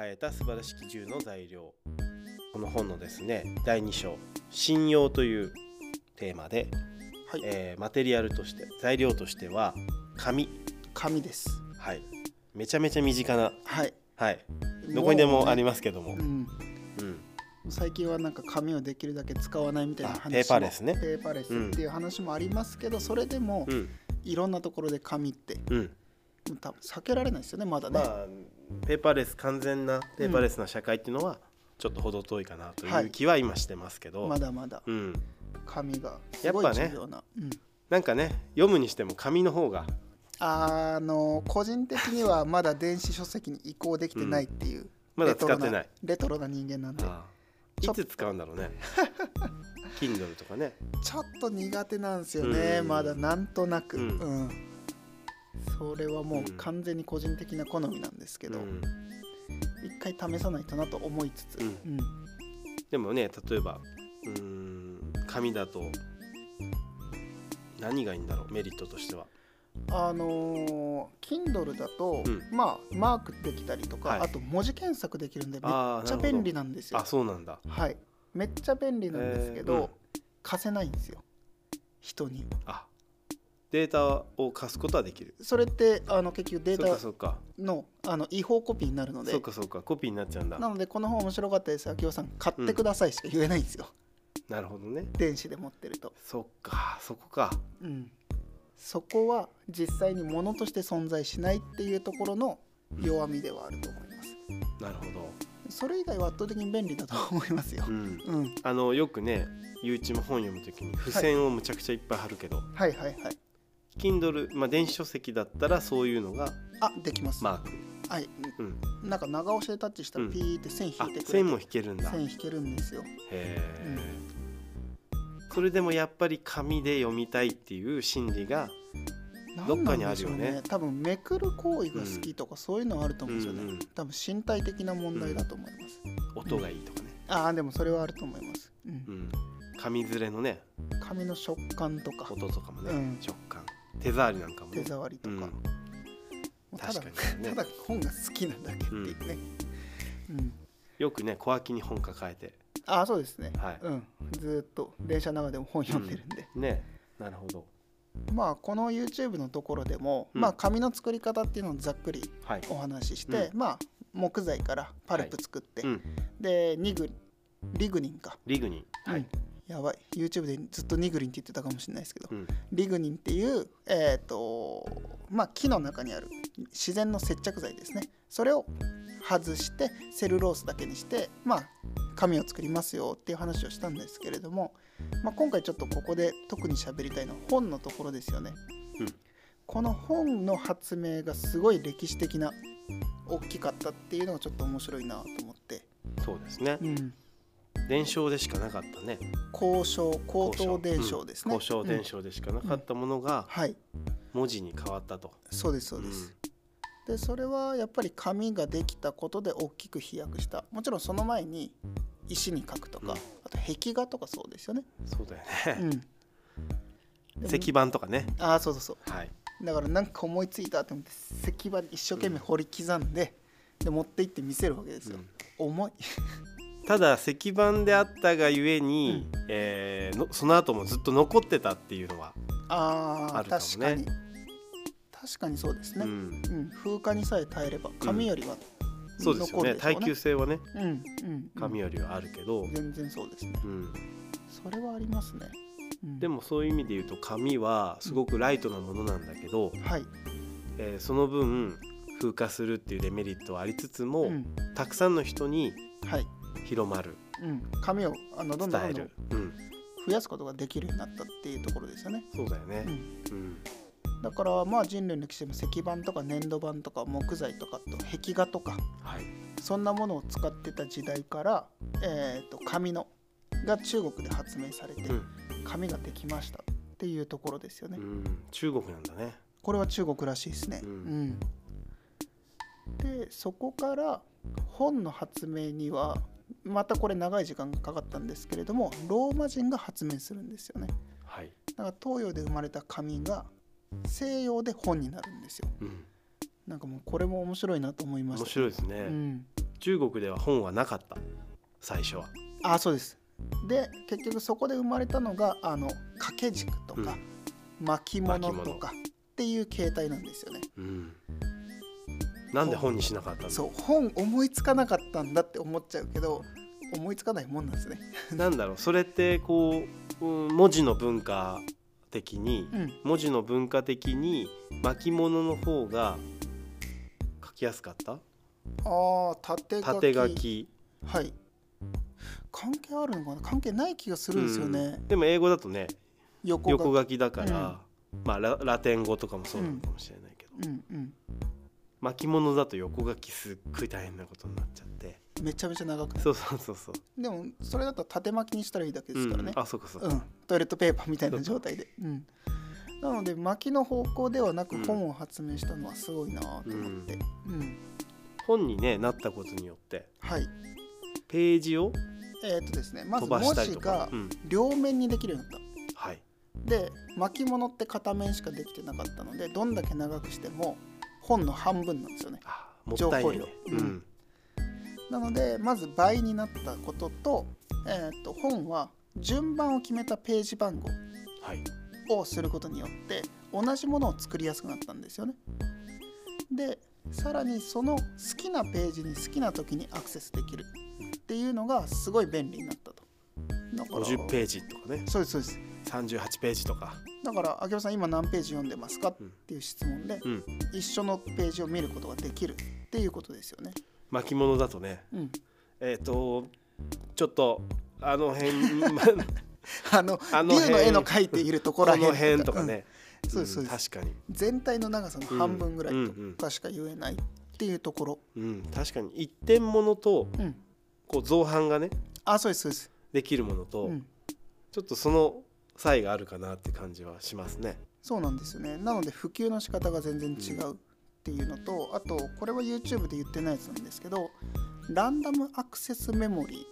変えた素晴らしき銃の材料。この本のですね第2章「信用」というテーマで、はい、えーマテリアルとして材料としては紙。紙です。はい。めちゃめちゃ身近なはい。はい。どこにでもありまますけども、す、うん、うん、最近はなんか紙をできるだけ使わないみたいな話もあペーパーレスね。ペーパーレスっていう話もありますけど、それでもうん。いろんなところで紙ってうん。多分避けられないですよねまだね、まあペーパーレス完全なペーパーレスな社会っていうのはちょっと程遠いかなとはい。いう気は今してますけど、まだまだ。うん、紙がやっぱねうん。なんかね読むにしても紙の方が。あの個人的にはまだ電子書籍に移行できてないっていう、まだ使ってない。レトロな人間なんで。いつ使うんだろうね。Kindle とかね。ちょっと苦手なんですよね、うん。まだなんとなく、ううんんそれはもう完全に個人的な好みなんですけど、うん。一回試さないとなと思いつつ、でもね例えばうーん紙だと何がいいんだろうメリットとしては。あのー Kindle だと、うん。まあマークできたりとか、はい。あと文字検索できるんでめっちゃ便利なんですよ。あそうなんだ。はい。めっちゃ便利なんですけど、えーうん。貸せないんですよ。人に。あデータを貸すことはできる。それってあの結局データのあの違法コピーになるので。そうかそうか。コピーになっちゃうんだ。なのでこの本面白かったです。秋夫さん買ってくださいしか言えないんですよ、なるほどね。電子で持ってると、そっかそこか。うん、そこは実際に物として存在しないっていうところの弱みではあると思います。なるほど。それ以外は圧倒的に便利だと思いますよ。う、ん。うん、あのよくね YouTube 本読むときに付箋をむちゃくちゃいっぱい貼るけど、はいはいはい Kindle、まあ、電子書籍だったらそういうのがあできます、マーク、はい。うん、なんか長押しでタッチしたらうん。ピーって線引いあてくれて、線も引けるんだ。へ線引けるんですよ。え、それでもやっぱり紙で読みたいっていう心理がどっかにあるよね。なんなんでしょう多分めくる行為が好きとかそういうのはあると思うんですよね、うんうん多分身体的な問題だと思います、音がいいとかね、ああでもそれはあると思います、うん。うん、紙ずれのね。紙の食感とか。音とかもね、うん。食感手触りなんかもね。手触りとか、うん。もうただ確かにね。ただ本が好きなだけっていうね、うん。よくね小脇に本抱えて。ああそうですね、はい。うん、ずーっと電車の中でも本読んでるんで、ね。なるほど。まあこの YouTube のところでも、うん。まあ紙の作り方っていうのをざっくりはい、お話しして、まあ木材からパルプ作って、うん、でニグリグニンか、リグニン。はい、うんやばい。YouTube でずっとニグリンって言ってたかもしれないですけど、うん。リグニンっていう、えーとまあ、木の中にある自然の接着剤ですね。それを外してセルロースだけにして、まあ、紙を作りますよっていう話をしたんですけれども、まあ、今回ちょっとここで特に喋りたいのは本のところですよね、うん。この本の発明がすごい歴史的な大きかったっていうのがちょっと面白いなと思って、そうですね。うん、伝承でしかなかったね。交渉口頭伝承ですね、うん。交渉伝うん承でしかなかったものがはい。文字に変わったと、そうですそうです、でそれはやっぱり紙ができたことで大きく飛躍した。もちろんその前に石に書くとか、うん。あと壁画とかそうですよね、そうだようね、石板とかね。ああそうそうそう。はい。だからなんか思いついたと思って石板に一生懸命掘り刻んで、で持って行って見せるわけですよ、重いただ石板であったがゆえに、えーのその後もずっと残ってたっていうのは、あるかもね。確かに。確かにそうですね、うん。うん。風化にさえ耐えれば紙よりはそうですよね。耐久性はね。うんうんうん。紙よりはあるけど、全然そうですね。うん。それはありますね、うん。でもそういう意味で言うと紙はすごくライトなものなんだけど、はい、えーその分風化するっていうデメリットはありつつも、うん。たくさんの人にはい広まる。うん、紙をあのどんどんどんうん、増やすことができるようになったっていうところですよね。そうだよね。う、ん、うん。だからまあ人類の歴史でも石板とか粘土板とか木材とかと壁画とかはい。そんなものを使ってた時代から、えー、と紙のが中国で発明されてうん。紙ができましたっていうところですよね。うん、中国なんだね。これは中国らしいですね。ううんん。でそこから本の発明にはまたこれ長い時間がかかったんですけれどもローマ人が発明するんですよね。はい、だから東洋で生まれた紙が西洋で本になるんですよ。うん、なんかもうこれも面白いなと思いました。面白いですね、うん、中国では本はなかった？最初は。あそうです。で結局そこで生まれたのがあの掛け軸とか、巻物とかっていう形態なんですよね。うんなんで本にしなかったのそう本思いつかなかったんだって思っちゃうけど思いつかないもんなんですね。なんだろうそれってこう、うん、文字の文化的にうん。文字の文化的に巻物の方が書きやすかった？ああ縦書き。縦書き。はい。関係あるのかな？関係ない気がするんですよね、うん。でも英語だとね横書き。だから、まあララテン語とかもそうなのかもしれないけど、うんうん巻物だと横書きすっごい大変なことになっちゃって。めちゃめちゃ長く。そうそうそうそう、でもそれだったら縦巻きにしたらいいだけですからね。うん、あそうかそうか、うん、トイレットペーパーみたいな状態で、うん、なので巻きの方向ではなくうん本を発明したのはすごいなと思って、うん。本に、ね、なったことによって。はい。ページをえーっとですねまず文字が、うん、両面にできるようになっはい。たで巻物って片面しかできてなかったのでどんだけ長くしても本の半分なんですよね情報量ううんんなのでまず倍になったことと,、えーっと本は順番を決めたページ番号はいをすることによって同じものを作りやすくなったんですよね。でさらにその好きなページに好きな時にアクセスできるっていうのがすごい便利になったと。だから50ページとかねそうですそうです。38ページとか。だから秋葉さん今何ページ読んでますかっていう質問でうん。一緒のページを見ることができるっていうことですよね。巻物だとね。うん、えっ、とちょっとあの辺ま あの あのの絵の描いているところこの辺とかね、うん。そうですそうです、ん確かに、全体の長さの半分ぐらいうんうん。とかしか言えないっていうところ。うん、確かに。一点物とうん、こう造反がねあそうですそうです。できるものと、うん。ちょっとその差異があるかなって感じはしますね。そうなんですよね。なので普及の仕方が全然違うっていうのと、あとこれは YouTube で言ってないやつなんですけどランダムアクセスメモリ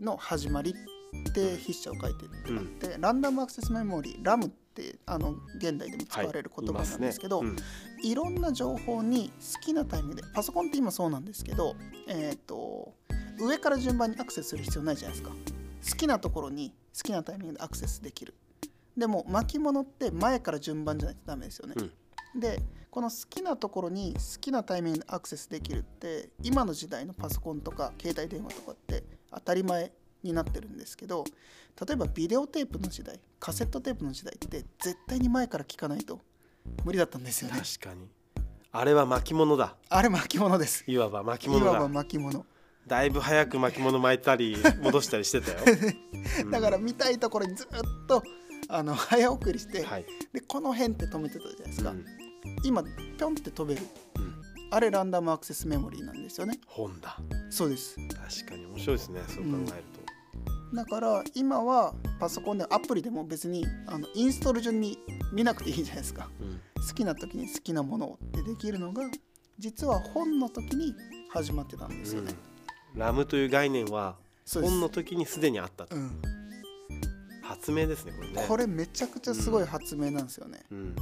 ーの始まりって筆者を書いてあって、ランダムアクセスメモリー RAM ってあの現代でも使われる言葉なんですけど、はいいますねいろんな情報に好きなタイミングでパソコンって今そうなんですけど、えー、と上から順番にアクセスする必要ないじゃないですか。好きなところに好きなタイミングでアクセスできるでも巻物って前から順番じゃないとダメですよね、でこの好きなところに好きなタイミングでアクセスできるって今の時代のパソコンとか携帯電話とかって当たり前になってるんですけど例えばビデオテープの時代カセットテープの時代って絶対に前から聞かないと無理だったんですよね。確かに。あれは巻物だ。あれ巻物です。いわば巻いわば物だ巻物。だいぶ早く巻物巻いたり戻したりしてたよ、うん。だから見たいところにずっとあの 早送りして、はい、でこの辺って止めてたじゃないですか、うん。今ピョンって飛べる。うん。あれランダムアクセスメモリーなんですよね。本だ。そうです。確かに面白いですねそう考えると、だから今はパソコンでアプリでも別にあのインストール順に見なくていいじゃないですか。うん。好きな時に好きなものをってできるのが実は本の時に始まってたんですよね、うん、ラムという概念は本の時にすでにあったと、うん、発明ですねこれね。これめちゃくちゃすごい発明なんですよね、うん。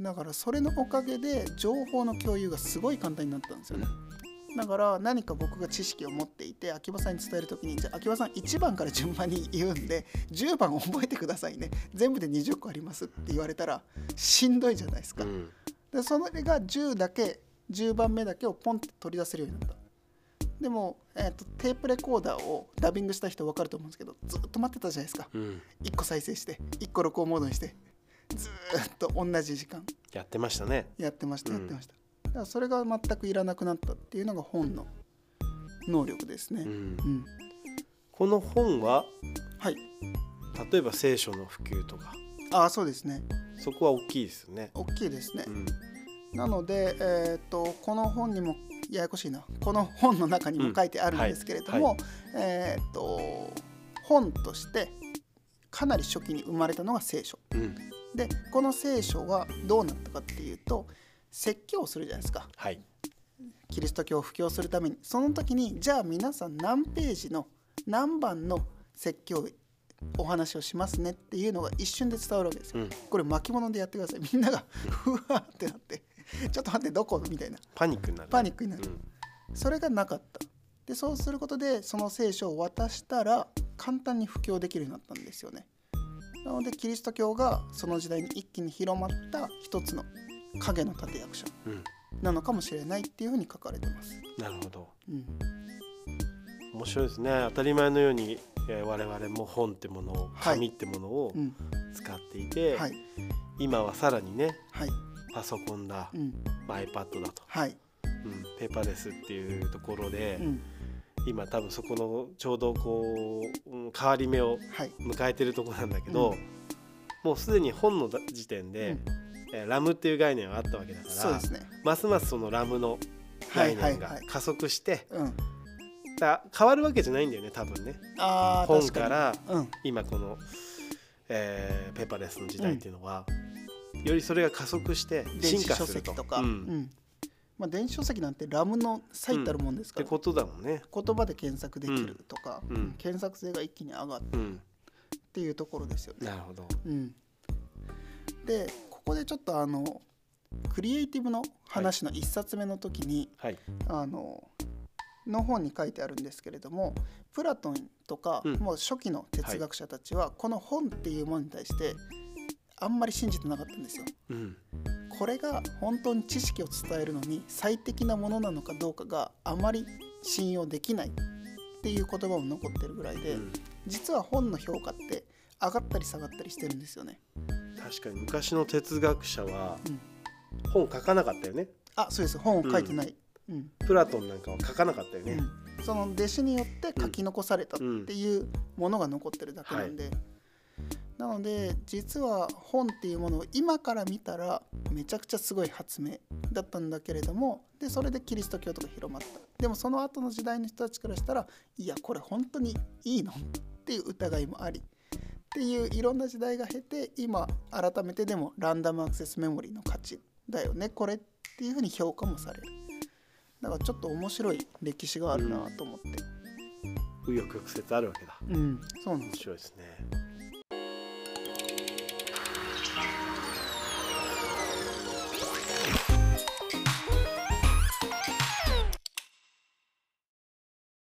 だからそれのおかげで情報の共有がすごい簡単になったんですよね。だから何か僕が知識を持っていて秋葉さんに伝える時にじゃあ秋葉さん1番から順番に言うんで10番覚えてくださいね。全部で20個ありますって言われたらしんどいじゃないですか、うん。でそれが10だけ10番目だけをポンって取り出せるようになったでも、えーとテープレコーダーをダビングした人分かると思うんですけどずっと待ってたじゃないですか。うん、1個再生して1個録音モードにしてずーっと同じ時間。やってましたね。やってましたうん。やってました、だからそれが全くいらなくなったっていうのが本の能力ですね。うん。うん、この本ははい。例えば聖書の普及とか。ああそうですね。そこは大きいですよね、大きいですね。う、ん。なので、えー、とこの本にもややこしいな。この本の中にも書いてあるんですけれども、うんはえー、と本としてかなり初期に生まれたのが聖書。うん、でこの聖書はどうなったかっていうと説教をするじゃないですか。はい。キリスト教を布教するために。その時にじゃあ皆さん何ページの何番の説教お話をしますねっていうのが一瞬で伝わるわけですよ。うん。これ巻物でやってください。みんながふわーってなって ちょっと待ってどこ？みたいな。パニックになる。パニックになる。うん。それがなかった。でそうすることでその聖書を渡したら簡単に布教できるようになったんですよね。なのでキリスト教がその時代に一気に広まった一つの影の立役者うん。なのかもしれないっていうふうに書かれてます、なるほど。うん、面白いですね。当たり前のように、えー我々も本ってものをはい。紙ってものをうん。使っていて、はい。今はさらにねはいパソコンだ、うん。まあ iPad だと、はい。うん、ペーパーレスっていうところで、うん。今多分そこのちょうどこう、うん変わり目をはい。迎えてるところなんだけど、うん。もうすでに本の時点で、ラムっていう概念はあったわけだからそうですね。ますますそのラムの概念がはいはい。はい加速して、うん。だ変わるわけじゃないんだよね多分ね。本あー確かに。からうん。今この、えーペーパーレスの時代っていうのは、よりそれが加速して進電子書化すると。籍とか、ううん。んまあ、電子書籍なんてラムの最たるもんですから、ってことだもんね。言葉で検索できるとか、検索性が一気に上がるうん、っていうところですよね。なるほど。うん、でここでちょっとあのクリエイティブの話の1冊目の時に、はい。あのの本に書いてあるんですけれどもプラトンとか、うん。もう初期の哲学者たちは、この本っていうものに対してあんまり信じてなかったんですよ。うん、これが本当に知識を伝えるのに最適なものなのかどうかがあまり信用できないっていう言葉も残ってるぐらいで、うん実は本の評価って上がったり下がったりしてるんですよね。確かに昔の哲学者はうん本書かなかったよね。あそうです本を書いてない、うんプラトンなんかは書かなかったよね。うんその弟子によって書き残されたってうんいうものが残ってるだけなんで、なので実は本っていうものを今から見たらめちゃくちゃすごい発明だったんだけれどもでそれでキリスト教とか広まったでもその後の時代の人たちからしたらいやこれ本当にいいのっていう疑いもありっていういろんな時代が経て今改めてでもランダムアクセスメモリの価値だよねこれっていうふうに評価もされるだからちょっと面白い歴史があるなと思って紆余曲折あるわけだ。うん、そうなん面ですよ白いですね。